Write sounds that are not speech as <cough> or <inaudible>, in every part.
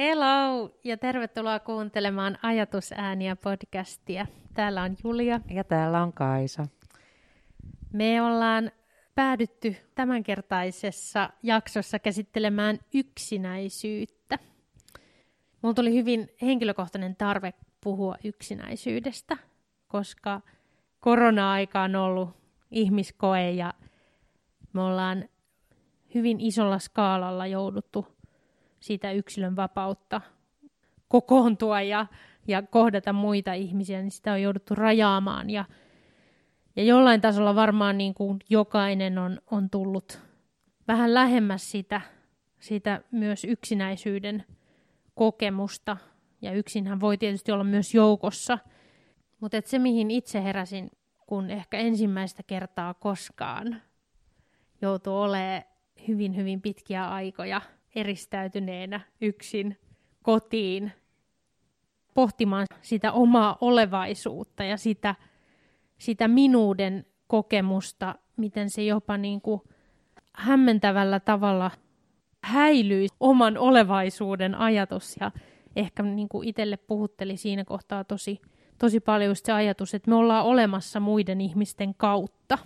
Hello ja tervetuloa kuuntelemaan Ajatusääniä podcastia. Täällä on Julia. Ja täällä on Kaisa. Me ollaan päädytty tämänkertaisessa jaksossa käsittelemään yksinäisyyttä. Mulla tuli hyvin henkilökohtainen tarve puhua yksinäisyydestä, koska korona-aika on ollut ihmiskoe ja me ollaan hyvin isolla skaalalla jouduttu siitä yksilön vapautta kokoontua ja, ja kohdata muita ihmisiä, niin sitä on jouduttu rajaamaan. Ja, ja jollain tasolla varmaan niin kuin jokainen on, on tullut vähän lähemmäs sitä, sitä myös yksinäisyyden kokemusta. Ja yksinhän voi tietysti olla myös joukossa. Mutta se, mihin itse heräsin, kun ehkä ensimmäistä kertaa koskaan joutuu olemaan hyvin, hyvin pitkiä aikoja eristäytyneenä yksin kotiin pohtimaan sitä omaa olevaisuutta ja sitä, sitä minuuden kokemusta, miten se jopa niin kuin hämmentävällä tavalla häilyy oman olevaisuuden ajatus ja ehkä niin kuin itselle puhutteli siinä kohtaa tosi, tosi paljon se ajatus, että me ollaan olemassa muiden ihmisten kautta.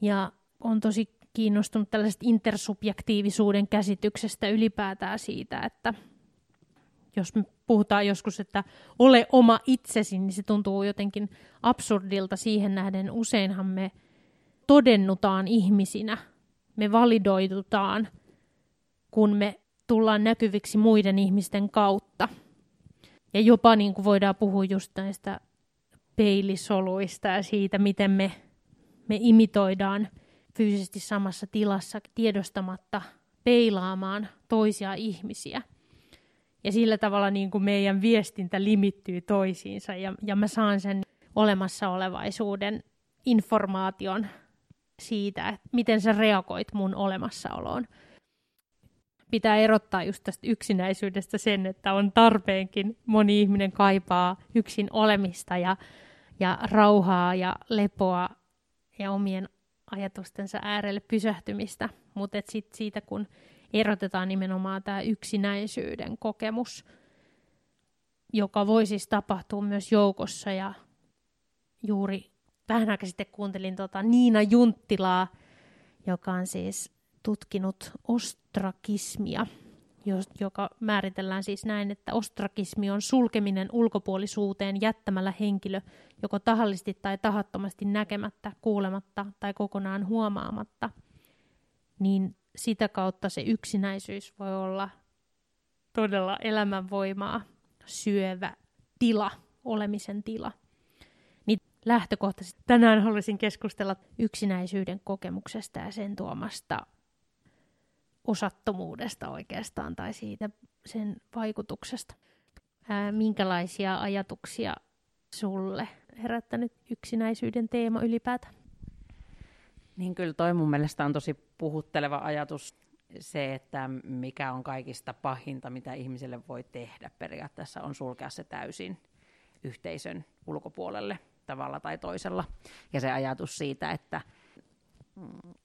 Ja on tosi kiinnostunut tällaisesta intersubjektiivisuuden käsityksestä ylipäätään siitä, että jos me puhutaan joskus, että ole oma itsesi, niin se tuntuu jotenkin absurdilta siihen nähden. Useinhan me todennutaan ihmisinä, me validoitutaan, kun me tullaan näkyviksi muiden ihmisten kautta. Ja jopa niin kuin voidaan puhua just näistä peilisoluista ja siitä, miten me, me imitoidaan – fyysisesti samassa tilassa tiedostamatta peilaamaan toisia ihmisiä. Ja sillä tavalla niin kuin meidän viestintä limittyy toisiinsa ja, ja mä saan sen olemassa olevaisuuden informaation siitä, että miten sä reagoit mun olemassaoloon. Pitää erottaa just tästä yksinäisyydestä sen, että on tarpeenkin. Moni ihminen kaipaa yksin olemista ja, ja rauhaa ja lepoa ja omien ajatustensa äärelle pysähtymistä, mutta sit siitä kun erotetaan nimenomaan tämä yksinäisyyden kokemus, joka voi siis tapahtua myös joukossa. Ja juuri vähän aikaa sitten kuuntelin tota Niina Junttilaa, joka on siis tutkinut ostrakismia – joka määritellään siis näin, että ostrakismi on sulkeminen ulkopuolisuuteen jättämällä henkilö joko tahallisesti tai tahattomasti näkemättä, kuulematta tai kokonaan huomaamatta, niin sitä kautta se yksinäisyys voi olla todella elämänvoimaa syövä tila, olemisen tila. Niin lähtökohtaisesti tänään haluaisin keskustella yksinäisyyden kokemuksesta ja sen tuomasta osattomuudesta oikeastaan tai siitä sen vaikutuksesta. Ää, minkälaisia ajatuksia sulle herättänyt yksinäisyyden teema ylipäätään? Niin kyllä toi mun mielestä on tosi puhutteleva ajatus se, että mikä on kaikista pahinta, mitä ihmiselle voi tehdä periaatteessa, on sulkea se täysin yhteisön ulkopuolelle tavalla tai toisella. Ja se ajatus siitä, että,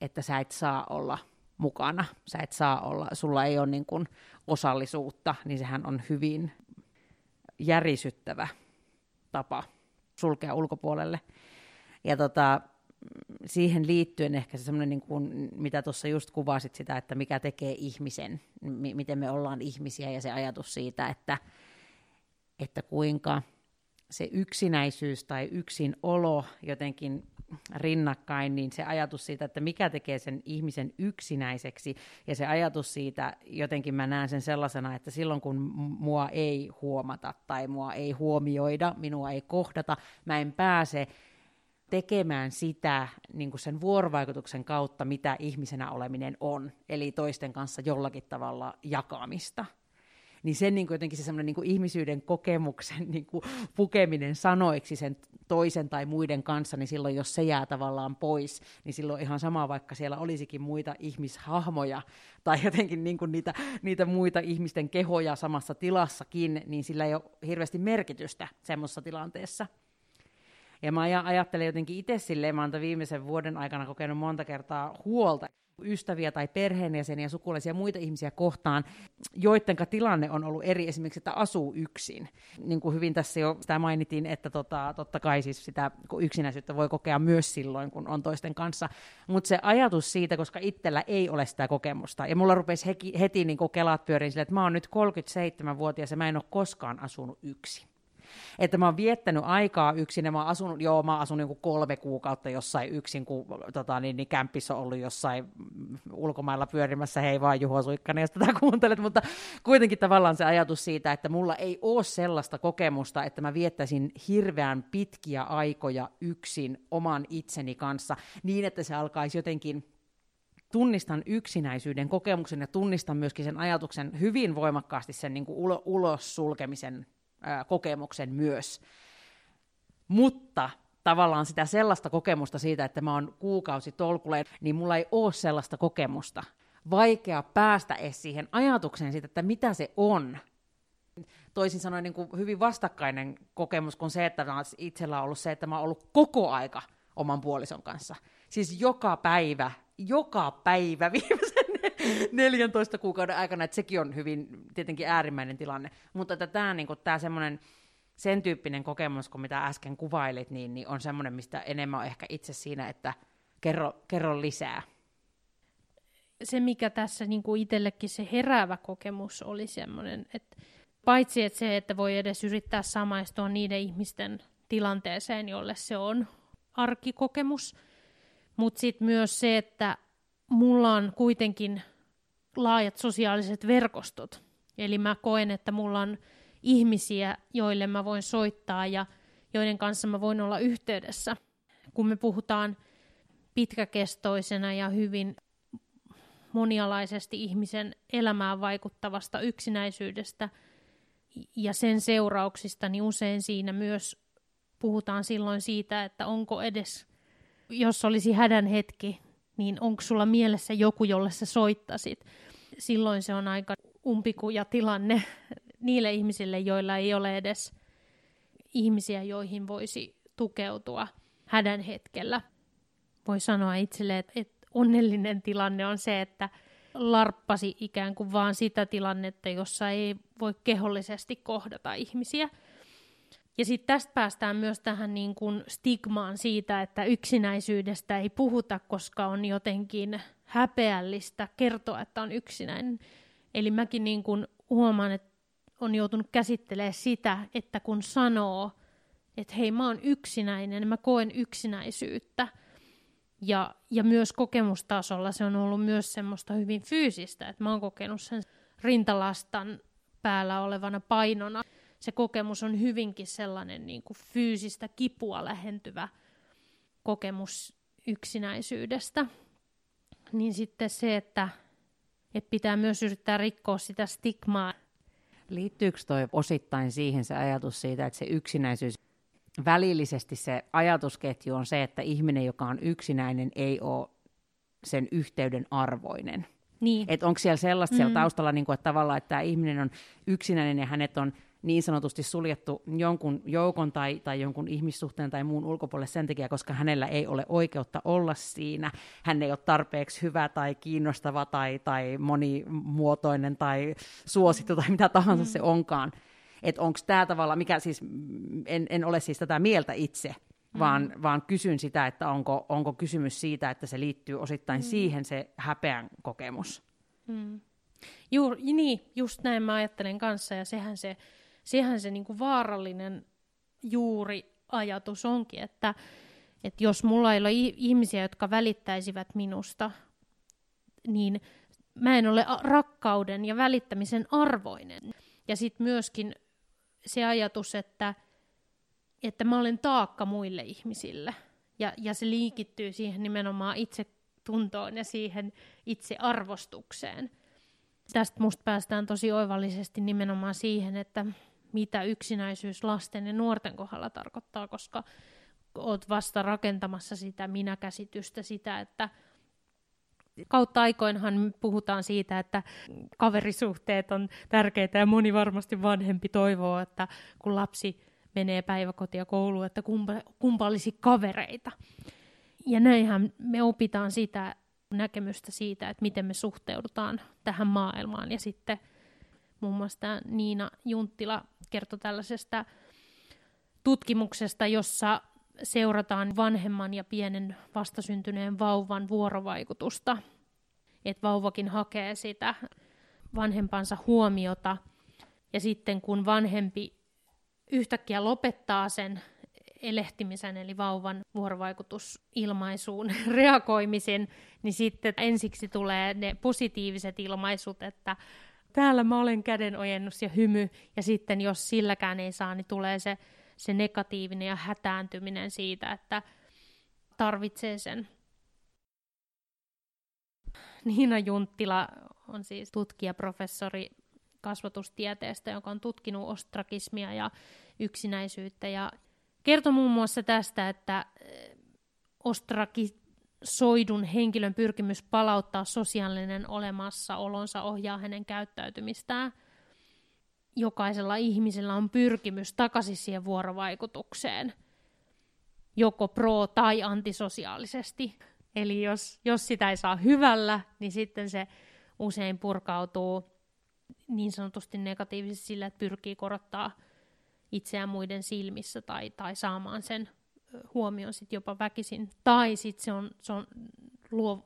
että sä et saa olla mukana. Sä et saa olla, sulla ei ole niin kuin osallisuutta, niin sehän on hyvin järisyttävä tapa sulkea ulkopuolelle. Ja tota, siihen liittyen ehkä se semmoinen, niin kuin, mitä tuossa just kuvasit sitä, että mikä tekee ihmisen, m- miten me ollaan ihmisiä ja se ajatus siitä, että, että kuinka se yksinäisyys tai yksinolo jotenkin rinnakkain, niin se ajatus siitä, että mikä tekee sen ihmisen yksinäiseksi, ja se ajatus siitä, jotenkin mä näen sen sellaisena, että silloin kun mua ei huomata tai mua ei huomioida, minua ei kohdata, mä en pääse tekemään sitä niin kuin sen vuorovaikutuksen kautta, mitä ihmisenä oleminen on, eli toisten kanssa jollakin tavalla jakamista niin sen niin kuin jotenkin se semmoinen niin ihmisyyden kokemuksen <laughs> niin kuin pukeminen sanoiksi sen toisen tai muiden kanssa, niin silloin jos se jää tavallaan pois, niin silloin ihan sama, vaikka siellä olisikin muita ihmishahmoja tai jotenkin niin kuin niitä, niitä muita ihmisten kehoja samassa tilassakin, niin sillä ei ole hirveästi merkitystä semmoisessa tilanteessa. Ja mä ajattelen jotenkin itse silleen, mä oon viimeisen vuoden aikana kokenut monta kertaa huolta ystäviä tai perheenjäseniä, sukulaisia muita ihmisiä kohtaan, joiden tilanne on ollut eri, esimerkiksi, että asuu yksin. Niin kuin hyvin tässä jo sitä mainitin, että tota, totta kai siis sitä yksinäisyyttä voi kokea myös silloin, kun on toisten kanssa. Mutta se ajatus siitä, koska itsellä ei ole sitä kokemusta, ja mulla rupesi heti, heti niin kelat pyörin sille, että mä oon nyt 37-vuotias ja mä en ole koskaan asunut yksin. Että mä oon viettänyt aikaa yksin ja mä oon asunut, joo, mä oon asunut joku kolme kuukautta jossain yksin, kun tota, niin, niin kämpissä on ollut jossain ulkomailla pyörimässä, hei vaan Juho Suikkanen, jos tätä <laughs> kuuntelet, mutta kuitenkin tavallaan se ajatus siitä, että mulla ei ole sellaista kokemusta, että mä viettäisin hirveän pitkiä aikoja yksin oman itseni kanssa niin, että se alkaisi jotenkin tunnistan yksinäisyyden kokemuksen ja tunnistan myöskin sen ajatuksen hyvin voimakkaasti sen niin kuin ulo, ulos sulkemisen kokemuksen myös. Mutta tavallaan sitä sellaista kokemusta siitä, että mä oon kuukausi tolkulle, niin mulla ei ole sellaista kokemusta. Vaikea päästä edes siihen ajatukseen siitä, että mitä se on. Toisin sanoen niin kuin hyvin vastakkainen kokemus kuin se, että itsellä on ollut se, että mä oon ollut koko aika oman puolison kanssa. Siis joka päivä, joka päivä <laughs> viimeisen 14 kuukauden aikana, että sekin on hyvin tietenkin äärimmäinen tilanne. Mutta tämä niin semmoinen sen tyyppinen kokemus, kun mitä äsken kuvailit, niin, niin on semmoinen, mistä enemmän on ehkä itse siinä, että kerro, kerro lisää. Se, mikä tässä niin kuin itsellekin se heräävä kokemus oli semmoinen, että paitsi että se, että voi edes yrittää samaistua niiden ihmisten tilanteeseen, jolle se on arkikokemus, mutta sitten myös se, että mulla on kuitenkin laajat sosiaaliset verkostot. Eli mä koen, että mulla on ihmisiä, joille mä voin soittaa ja joiden kanssa mä voin olla yhteydessä. Kun me puhutaan pitkäkestoisena ja hyvin monialaisesti ihmisen elämään vaikuttavasta yksinäisyydestä ja sen seurauksista, niin usein siinä myös puhutaan silloin siitä, että onko edes, jos olisi hädän hetki, niin onko sulla mielessä joku, jolle sä soittasit. Silloin se on aika umpikuja tilanne <laughs> niille ihmisille, joilla ei ole edes ihmisiä, joihin voisi tukeutua hädän hetkellä. Voi sanoa itselle, että, että onnellinen tilanne on se, että larppasi ikään kuin vaan sitä tilannetta, jossa ei voi kehollisesti kohdata ihmisiä – ja sitten tästä päästään myös tähän niin kuin stigmaan siitä, että yksinäisyydestä ei puhuta, koska on jotenkin häpeällistä kertoa, että on yksinäinen. Eli mäkin niin kuin huomaan, että on joutunut käsittelemään sitä, että kun sanoo, että hei mä oon yksinäinen, mä koen yksinäisyyttä. Ja, ja myös kokemustasolla se on ollut myös semmoista hyvin fyysistä, että mä oon kokenut sen rintalastan päällä olevana painona se kokemus on hyvinkin sellainen niin kuin fyysistä kipua lähentyvä kokemus yksinäisyydestä. Niin sitten se, että, että pitää myös yrittää rikkoa sitä stigmaa. Liittyykö toi osittain siihen se ajatus siitä, että se yksinäisyys, välillisesti se ajatusketju on se, että ihminen, joka on yksinäinen, ei ole sen yhteyden arvoinen. Niin. Että onko siellä sellaista mm. siellä taustalla, niin kuin, että tavallaan, että tämä ihminen on yksinäinen ja hänet on niin sanotusti suljettu jonkun joukon tai, tai jonkun ihmissuhteen tai muun ulkopuolelle sen takia, koska hänellä ei ole oikeutta olla siinä. Hän ei ole tarpeeksi hyvä tai kiinnostava tai, tai monimuotoinen tai suosittu tai mitä tahansa mm. se onkaan. Että onko tämä tavalla, mikä siis, en, en ole siis tätä mieltä itse, mm. vaan, vaan kysyn sitä, että onko, onko kysymys siitä, että se liittyy osittain mm. siihen se häpeän kokemus. Mm. Juur, niin, just näin mä ajattelen kanssa, ja sehän se sehän se niin kuin vaarallinen juuri ajatus onkin, että, että jos mulla ei ole ihmisiä, jotka välittäisivät minusta, niin mä en ole rakkauden ja välittämisen arvoinen. Ja sitten myöskin se ajatus, että, että mä olen taakka muille ihmisille. Ja, ja se liikittyy siihen nimenomaan itse tuntoon ja siihen itse arvostukseen. Tästä musta päästään tosi oivallisesti nimenomaan siihen, että mitä yksinäisyys lasten ja nuorten kohdalla tarkoittaa, koska olet vasta rakentamassa sitä minäkäsitystä, sitä, että kautta aikoinhan puhutaan siitä, että kaverisuhteet on tärkeitä ja moni varmasti vanhempi toivoo, että kun lapsi menee päiväkotia kouluun, että kumpa, kumpa olisi kavereita. Ja näinhän me opitaan sitä, näkemystä siitä, että miten me suhteudutaan tähän maailmaan. Ja sitten muun muassa Niina Junttila kertoi tällaisesta tutkimuksesta, jossa seurataan vanhemman ja pienen vastasyntyneen vauvan vuorovaikutusta. Että vauvakin hakee sitä vanhempansa huomiota. Ja sitten kun vanhempi yhtäkkiä lopettaa sen elehtimisen, eli vauvan vuorovaikutusilmaisuun <laughs> reagoimisen, niin sitten ensiksi tulee ne positiiviset ilmaisut, että täällä mä olen kädenojennus ja hymy, ja sitten jos silläkään ei saa, niin tulee se, se negatiivinen ja hätääntyminen siitä, että tarvitsee sen. Niina Junttila on siis tutkija, professori kasvatustieteestä, joka on tutkinut ostrakismia ja yksinäisyyttä ja kertoi muun muassa tästä, että eh, ostrakisoidun henkilön pyrkimys palauttaa sosiaalinen olemassaolonsa ohjaa hänen käyttäytymistään. Jokaisella ihmisellä on pyrkimys takaisin siihen vuorovaikutukseen, joko pro- tai antisosiaalisesti. Eli jos, jos sitä ei saa hyvällä, niin sitten se usein purkautuu niin sanotusti negatiivisesti sillä, että pyrkii korottaa itseään muiden silmissä tai, tai saamaan sen huomioon sit jopa väkisin. Tai sitten se on, se on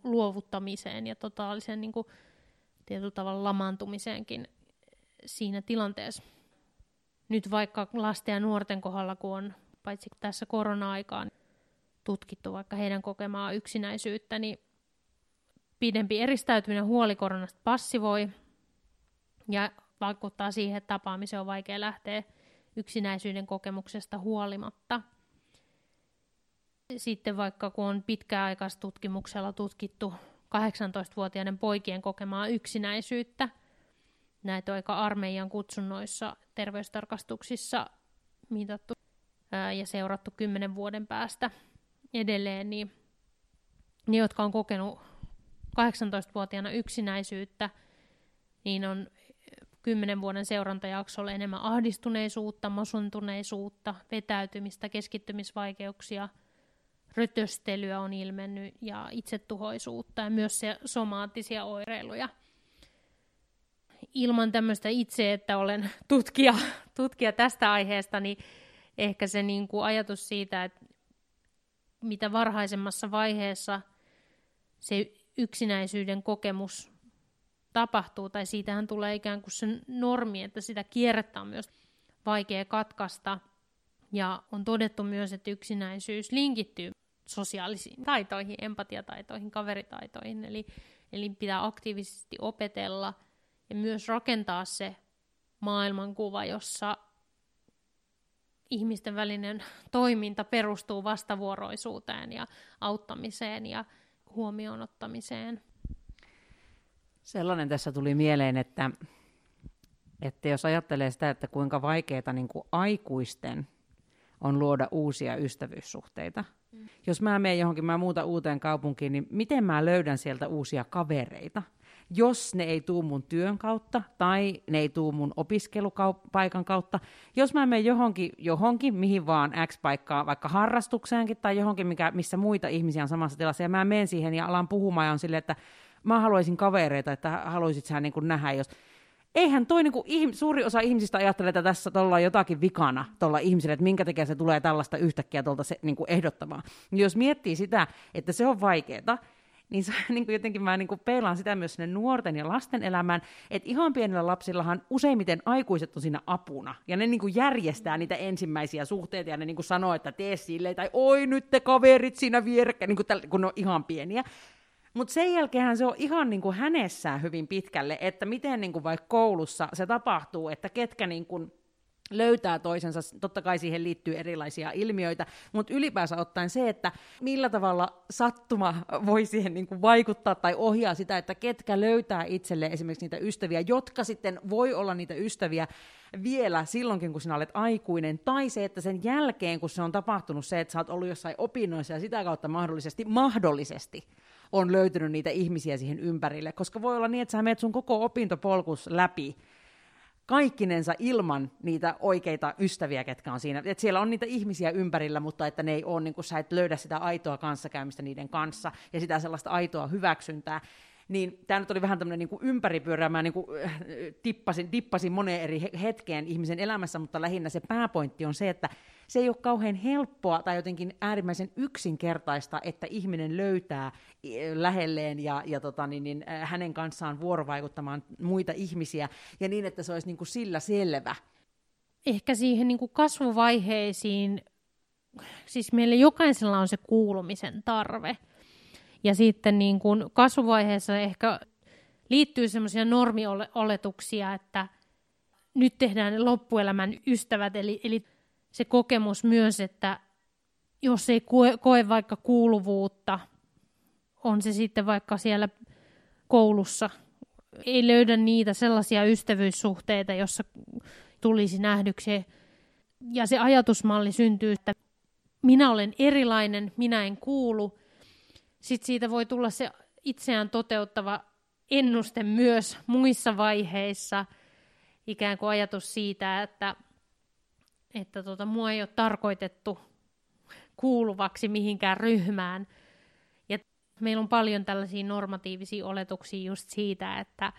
luovuttamiseen ja totaalisen niin kuin, tietyllä tavalla lamaantumiseenkin siinä tilanteessa. Nyt vaikka lasten ja nuorten kohdalla, kun on paitsi tässä korona-aikaan tutkittu vaikka heidän kokemaa yksinäisyyttä, niin pidempi eristäytyminen huoli koronasta passivoi ja vaikuttaa siihen, että tapaamiseen on vaikea lähteä yksinäisyyden kokemuksesta huolimatta. Sitten vaikka kun on pitkäaikaistutkimuksella tutkittu 18-vuotiaiden poikien kokemaa yksinäisyyttä, näitä on aika armeijan kutsunnoissa terveystarkastuksissa mitattu ja seurattu kymmenen vuoden päästä edelleen, niin ne, jotka on kokenut 18-vuotiaana yksinäisyyttä, niin on kymmenen vuoden seurantajaksolla enemmän ahdistuneisuutta, masuntuneisuutta, vetäytymistä, keskittymisvaikeuksia, rötöstelyä on ilmennyt ja itsetuhoisuutta ja myös se somaattisia oireiluja. Ilman tämmöistä itse, että olen tutkija, <laughs> tutkija tästä aiheesta, niin ehkä se niin kuin ajatus siitä, että mitä varhaisemmassa vaiheessa se yksinäisyyden kokemus tapahtuu, tai siitähän tulee ikään kuin se normi, että sitä kierrettä on myös vaikea katkaista. Ja on todettu myös, että yksinäisyys linkittyy sosiaalisiin taitoihin, empatiataitoihin, kaveritaitoihin, eli, eli pitää aktiivisesti opetella ja myös rakentaa se maailmankuva, jossa ihmisten välinen toiminta perustuu vastavuoroisuuteen ja auttamiseen ja huomioon ottamiseen. Sellainen tässä tuli mieleen, että, että jos ajattelee sitä, että kuinka vaikeaa niin kuin aikuisten on luoda uusia ystävyyssuhteita. Mm. Jos mä menen johonkin, mä muuta uuteen kaupunkiin, niin miten mä löydän sieltä uusia kavereita? Jos ne ei tuu mun työn kautta tai ne ei tuu mun opiskelupaikan kautta. Jos mä menen johonkin, johonkin mihin vaan X-paikkaan, vaikka harrastukseenkin tai johonkin, mikä, missä muita ihmisiä on samassa tilassa, ja mä menen siihen ja alan puhumaan ja on silleen, että mä haluaisin kavereita, että haluaisit sä niin nähdä, jos... Eihän toi niin kuin, suuri osa ihmisistä ajattelee, että tässä tuolla jotakin vikana tuolla ihmiselle, että minkä takia se tulee tällaista yhtäkkiä tuolta se, niin kuin ehdottamaan. Niin jos miettii sitä, että se on vaikeaa, niin se, <laughs> niin kuin jotenkin mä niin kuin peilaan sitä myös sinne nuorten ja lasten elämään, että ihan pienillä lapsillahan useimmiten aikuiset on siinä apuna, ja ne niin kuin järjestää niitä ensimmäisiä suhteita, ja ne niin kuin sanoo, että tee silleen, tai oi nyt te kaverit siinä vierekkäin, niin kuin kun ne on ihan pieniä. Mutta sen jälkeen se on ihan niin kuin hänessään hyvin pitkälle, että miten niin kuin vaikka koulussa se tapahtuu, että ketkä niin kuin löytää toisensa, totta kai siihen liittyy erilaisia ilmiöitä, mutta ylipäänsä ottaen se, että millä tavalla sattuma voi siihen niin kuin vaikuttaa tai ohjaa sitä, että ketkä löytää itselle esimerkiksi niitä ystäviä, jotka sitten voi olla niitä ystäviä vielä silloinkin, kun sinä olet aikuinen, tai se, että sen jälkeen, kun se on tapahtunut se, että sä oot ollut jossain opinnoissa ja sitä kautta mahdollisesti, mahdollisesti on löytynyt niitä ihmisiä siihen ympärille, koska voi olla niin, että sä menet sun koko opintopolkus läpi kaikkinensa ilman niitä oikeita ystäviä, ketkä on siinä. Et siellä on niitä ihmisiä ympärillä, mutta että ne ei ole, niin kuin sä et löydä sitä aitoa kanssakäymistä niiden kanssa ja sitä sellaista aitoa hyväksyntää. Niin tämä nyt oli vähän tämmöinen niin ympäripyörä, mä niin kuin, äh, tippasin, dippasin moneen eri hetkeen ihmisen elämässä, mutta lähinnä se pääpointti on se, että se ei ole kauhean helppoa tai jotenkin äärimmäisen yksinkertaista, että ihminen löytää äh, lähelleen ja, ja tota, niin, niin, hänen kanssaan vuorovaikuttamaan muita ihmisiä ja niin, että se olisi niin kuin sillä selvä. Ehkä siihen niin kuin kasvuvaiheisiin, siis meillä jokaisella on se kuulumisen tarve – ja sitten niin kuin kasvuvaiheessa ehkä liittyy semmoisia normioletuksia, että nyt tehdään loppuelämän ystävät, eli, eli se kokemus myös, että jos ei koe, koe vaikka kuuluvuutta, on se sitten vaikka siellä koulussa, ei löydä niitä sellaisia ystävyyssuhteita, jossa tulisi nähdyksi. Ja se ajatusmalli syntyy, että minä olen erilainen, minä en kuulu, sitten siitä voi tulla se itseään toteuttava ennuste myös muissa vaiheissa, ikään kuin ajatus siitä, että, että tota, mua ei ole tarkoitettu kuuluvaksi mihinkään ryhmään. Ja meillä on paljon tällaisia normatiivisia oletuksia just siitä, että,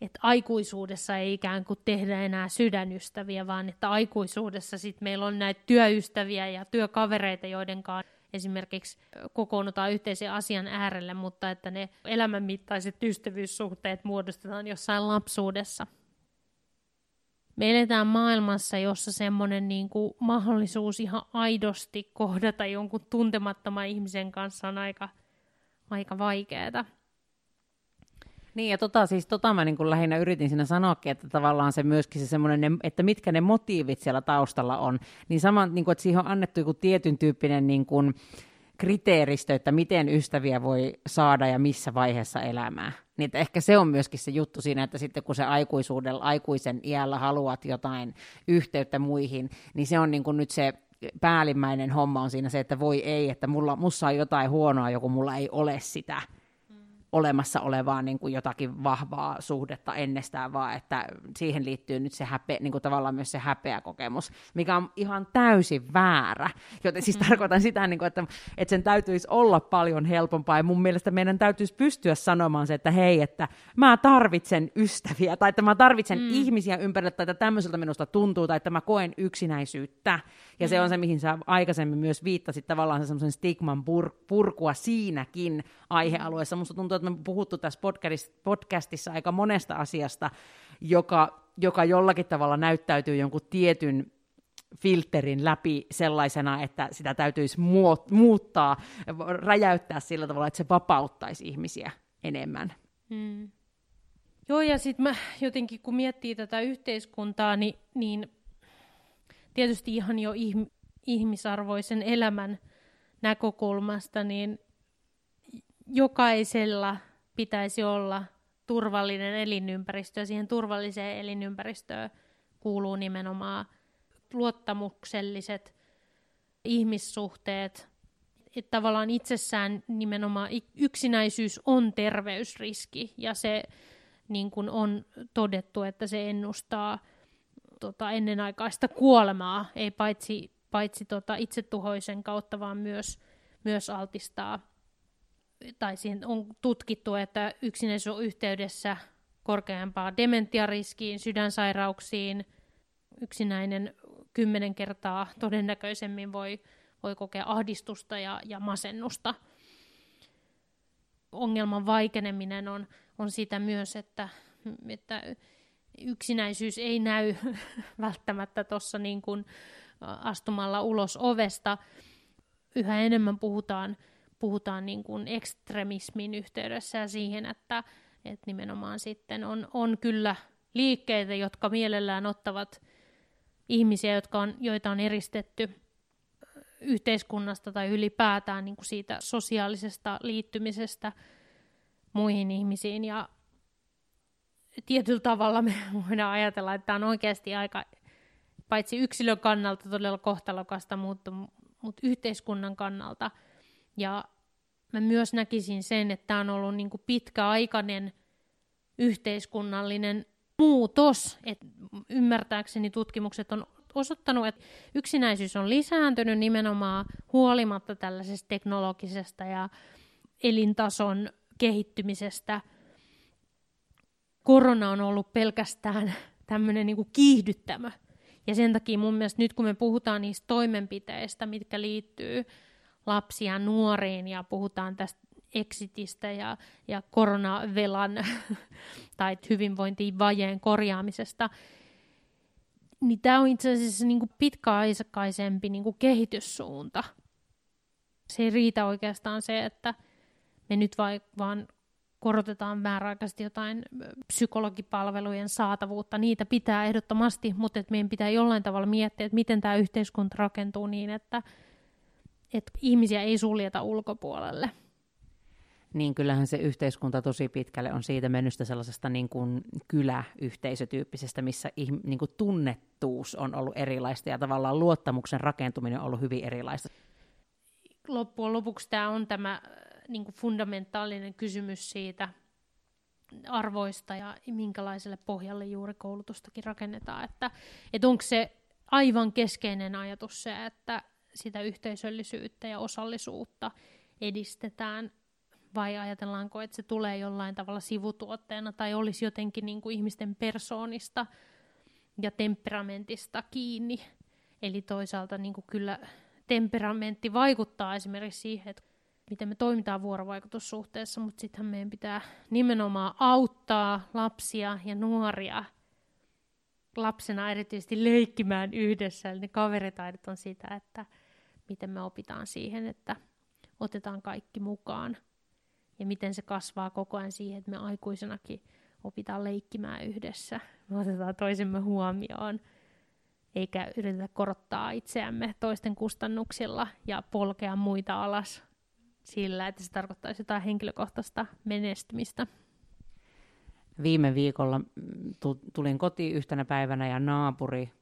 että aikuisuudessa ei ikään kuin tehdä enää sydänystäviä, vaan että aikuisuudessa sit meillä on näitä työystäviä ja työkavereita, joiden kanssa esimerkiksi kokoonnutaan yhteisen asian äärelle, mutta että ne elämänmittaiset ystävyyssuhteet muodostetaan jossain lapsuudessa. Me eletään maailmassa, jossa semmoinen niin kuin mahdollisuus ihan aidosti kohdata jonkun tuntemattoman ihmisen kanssa on aika, aika vaikeaa. Niin, ja tota, siis tota mä niin kuin lähinnä yritin siinä sanoakin, että tavallaan se myöskin se semmoinen, että mitkä ne motiivit siellä taustalla on, niin sama, niin kuin, että siihen on annettu joku tietyn tyyppinen niin kuin, kriteeristö, että miten ystäviä voi saada ja missä vaiheessa elämää. Niin ehkä se on myöskin se juttu siinä, että sitten kun se aikuisuudella, aikuisen iällä haluat jotain yhteyttä muihin, niin se on niin kuin nyt se päällimmäinen homma on siinä se, että voi ei, että mulla, mussa on jotain huonoa, joku mulla ei ole sitä olemassa olevaa niin kuin jotakin vahvaa suhdetta ennestään, vaan että siihen liittyy nyt se häpe, niin kuin tavallaan myös se häpeäkokemus, mikä on ihan täysin väärä. Joten siis mm. tarkoitan sitä, niin kuin, että, että sen täytyisi olla paljon helpompaa, ja mun mielestä meidän täytyisi pystyä sanomaan se, että hei, että mä tarvitsen ystäviä, tai että mä tarvitsen mm. ihmisiä ympärillä, tai että tämmöiseltä minusta tuntuu, tai että mä koen yksinäisyyttä. Ja mm. se on se, mihin sä aikaisemmin myös viittasit, tavallaan se semmoisen stigman pur- purkua siinäkin aihealueessa. Musta tuntuu, että me puhuttu tässä podcastissa aika monesta asiasta, joka, joka jollakin tavalla näyttäytyy jonkun tietyn filterin läpi sellaisena, että sitä täytyisi muuttaa, räjäyttää sillä tavalla, että se vapauttaisi ihmisiä enemmän. Hmm. Joo, ja sitten mä jotenkin, kun miettii tätä yhteiskuntaa, niin, niin tietysti ihan jo ihmisarvoisen elämän näkökulmasta, niin jokaisella pitäisi olla turvallinen elinympäristö, ja siihen turvalliseen elinympäristöön kuuluu nimenomaan luottamukselliset ihmissuhteet. Että tavallaan itsessään nimenomaan yksinäisyys on terveysriski, ja se niin kuin on todettu, että se ennustaa tota, ennenaikaista kuolemaa, ei paitsi, paitsi tota, itsetuhoisen kautta, vaan myös, myös altistaa tai siihen on tutkittu, että yksinäisyys on yhteydessä korkeampaan dementiariskiin, sydänsairauksiin. Yksinäinen kymmenen kertaa todennäköisemmin voi, voi kokea ahdistusta ja, ja masennusta. Ongelman vaikeneminen on, on sitä myös, että, että yksinäisyys ei näy <laughs> välttämättä tuossa niin astumalla ulos ovesta. Yhä enemmän puhutaan puhutaan niin kuin ekstremismin yhteydessä ja siihen, että, että nimenomaan sitten on, on kyllä liikkeitä, jotka mielellään ottavat ihmisiä, jotka on, joita on eristetty yhteiskunnasta tai ylipäätään niin kuin siitä sosiaalisesta liittymisestä muihin ihmisiin. Ja tietyllä tavalla me <laughs> voidaan ajatella, että tämä on oikeasti aika, paitsi yksilön kannalta todella kohtalokasta, mutta, mutta yhteiskunnan kannalta – ja mä myös näkisin sen, että tämä on ollut niin kuin pitkäaikainen yhteiskunnallinen muutos, että ymmärtääkseni tutkimukset on osoittanut, että yksinäisyys on lisääntynyt nimenomaan huolimatta tällaisesta teknologisesta ja elintason kehittymisestä. Korona on ollut pelkästään tämmöinen niin kuin kiihdyttämö. Ja sen takia mun mielestä nyt kun me puhutaan niistä toimenpiteistä, mitkä liittyy lapsia nuoriin ja puhutaan tästä exitistä ja, ja koronavelan <laughs> tai hyvinvointivajeen korjaamisesta, niin tämä on itse asiassa niin kuin pitkäaikaisempi niin kuin kehityssuunta. Se ei riitä oikeastaan se, että me nyt vaan korotetaan määräaikaisesti jotain psykologipalvelujen saatavuutta. Niitä pitää ehdottomasti, mutta meidän pitää jollain tavalla miettiä, että miten tämä yhteiskunta rakentuu niin, että, että ihmisiä ei suljeta ulkopuolelle niin kyllähän se yhteiskunta tosi pitkälle on siitä mennyt sellaisesta niin kuin kyläyhteisötyyppisestä, missä niin kuin tunnettuus on ollut erilaista ja tavallaan luottamuksen rakentuminen on ollut hyvin erilaista. Loppujen lopuksi tämä on tämä äh, niin kuin fundamentaalinen kysymys siitä arvoista ja minkälaiselle pohjalle juuri koulutustakin rakennetaan. Että, että onko se aivan keskeinen ajatus se, että sitä yhteisöllisyyttä ja osallisuutta edistetään vai ajatellaanko, että se tulee jollain tavalla sivutuotteena tai olisi jotenkin niin kuin ihmisten persoonista ja temperamentista kiinni. Eli toisaalta niin kuin kyllä temperamentti vaikuttaa esimerkiksi siihen, että miten me toimitaan vuorovaikutussuhteessa, mutta sittenhän meidän pitää nimenomaan auttaa lapsia ja nuoria lapsena erityisesti leikkimään yhdessä. Eli ne kaveritaidot on sitä, että miten me opitaan siihen, että otetaan kaikki mukaan – ja miten se kasvaa koko ajan siihen, että me aikuisenakin opitaan leikkimään yhdessä. Me otetaan toisemme huomioon, eikä yritetä korottaa itseämme toisten kustannuksilla ja polkea muita alas sillä, että se tarkoittaisi jotain henkilökohtaista menestymistä. Viime viikolla tulin kotiin yhtenä päivänä ja naapuri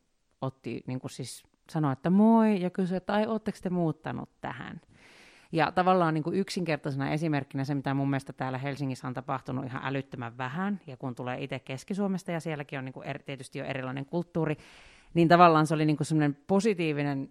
otti, niin kuin siis sanoi, että moi, ja kysyi, että ai, ootteko te muuttanut tähän? Ja tavallaan niin kuin yksinkertaisena esimerkkinä se, mitä mun mielestä täällä Helsingissä on tapahtunut ihan älyttömän vähän, ja kun tulee itse Keski-Suomesta, ja sielläkin on niin kuin er, tietysti jo erilainen kulttuuri, niin tavallaan se oli niin kuin semmoinen positiivinen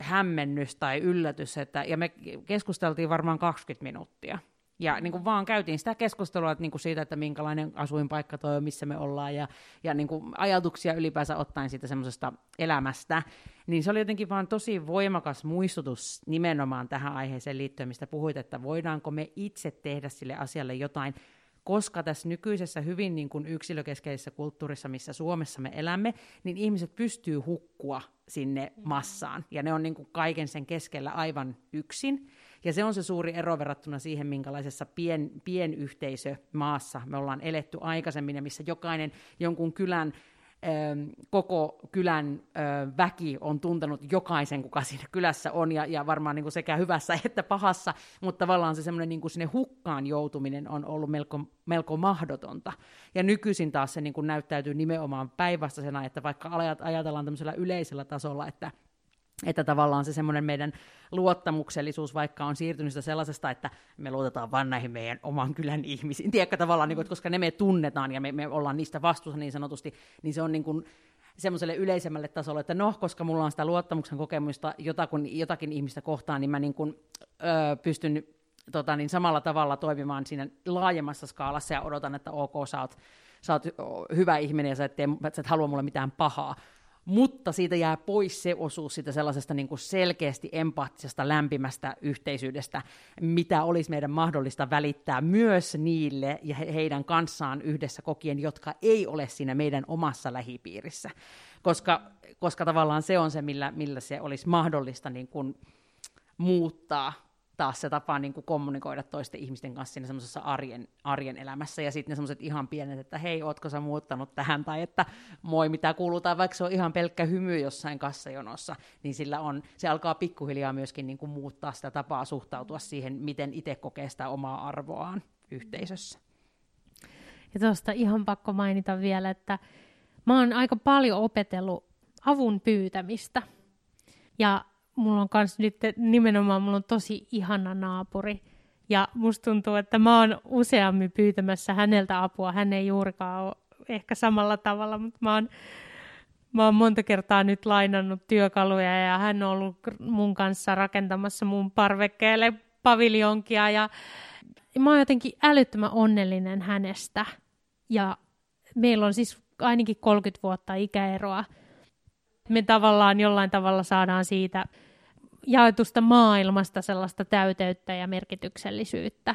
hämmennys tai yllätys, että, ja me keskusteltiin varmaan 20 minuuttia. Ja niin kuin vaan käytiin sitä keskustelua että niin kuin siitä, että minkälainen asuinpaikka toi on, missä me ollaan, ja, ja niin kuin ajatuksia ylipäänsä ottaen siitä semmoisesta elämästä. Niin se oli jotenkin vaan tosi voimakas muistutus nimenomaan tähän aiheeseen liittyen, mistä puhuit, että voidaanko me itse tehdä sille asialle jotain, koska tässä nykyisessä hyvin niin kuin yksilökeskeisessä kulttuurissa, missä Suomessa me elämme, niin ihmiset pystyy hukkua sinne massaan, ja ne on niin kuin kaiken sen keskellä aivan yksin. Ja se on se suuri ero verrattuna siihen, minkälaisessa pien, pienyhteisö maassa me ollaan eletty aikaisemmin, ja missä jokainen jonkun kylän koko kylän väki on tuntenut jokaisen, kuka siinä kylässä on, ja, ja varmaan niin kuin sekä hyvässä <laughs> että pahassa, mutta tavallaan se semmoinen niin kuin sinne hukkaan joutuminen on ollut melko, melko mahdotonta. Ja nykyisin taas se niin kuin näyttäytyy nimenomaan päinvastaisena, että vaikka ajatellaan tämmöisellä yleisellä tasolla, että että tavallaan se semmoinen meidän luottamuksellisuus vaikka on siirtynyt sellaisesta, että me luotetaan vain näihin meidän oman kylän ihmisiin, tiedätkö tavallaan, niin kuin, että koska ne me tunnetaan ja me, me ollaan niistä vastuussa niin sanotusti, niin se on niin kuin semmoiselle yleisemmälle tasolle, että no, koska mulla on sitä luottamuksen kokemusta jotakin, jotakin ihmistä kohtaan, niin mä niin kuin, öö, pystyn tota, niin samalla tavalla toimimaan siinä laajemmassa skaalassa ja odotan, että ok, sä oot, sä oot hyvä ihminen ja sä et, tee, sä et halua mulle mitään pahaa mutta siitä jää pois se osuus sitä sellaisesta niin kuin selkeästi empaattisesta, lämpimästä yhteisyydestä, mitä olisi meidän mahdollista välittää myös niille ja he, heidän kanssaan yhdessä kokien, jotka ei ole siinä meidän omassa lähipiirissä. Koska, koska tavallaan se on se, millä, millä se olisi mahdollista niin kuin muuttaa taas se tapa niin kuin kommunikoida toisten ihmisten kanssa siinä semmoisessa arjen, arjen elämässä, ja sitten ne semmoiset ihan pienet, että hei, ootko sä muuttanut tähän, tai että moi, mitä kuuluu, tai vaikka se on ihan pelkkä hymy jossain kassajonossa, niin sillä on, se alkaa pikkuhiljaa myöskin niin kuin muuttaa sitä tapaa suhtautua siihen, miten itse kokee sitä omaa arvoaan yhteisössä. Ja tuosta ihan pakko mainita vielä, että mä oon aika paljon opetellut avun pyytämistä. Ja mulla on kans nyt nimenomaan mulla on tosi ihana naapuri. Ja musta tuntuu, että mä oon useammin pyytämässä häneltä apua. Hän ei juurikaan ole ehkä samalla tavalla, mutta mä oon, mä oon monta kertaa nyt lainannut työkaluja ja hän on ollut mun kanssa rakentamassa mun parvekkeelle paviljonkia ja mä oon jotenkin älyttömän onnellinen hänestä. Ja meillä on siis ainakin 30 vuotta ikäeroa. Me tavallaan jollain tavalla saadaan siitä jaetusta maailmasta sellaista täyteyttä ja merkityksellisyyttä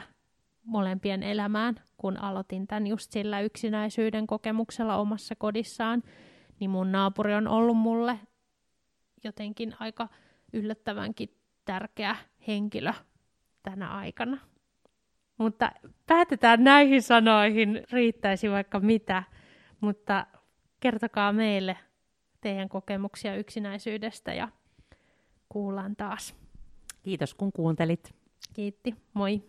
molempien elämään, kun aloitin tämän just sillä yksinäisyyden kokemuksella omassa kodissaan, niin mun naapuri on ollut mulle jotenkin aika yllättävänkin tärkeä henkilö tänä aikana. Mutta päätetään näihin sanoihin, riittäisi vaikka mitä, mutta kertokaa meille teidän kokemuksia yksinäisyydestä ja kuullaan taas. Kiitos kun kuuntelit. Kiitti, moi.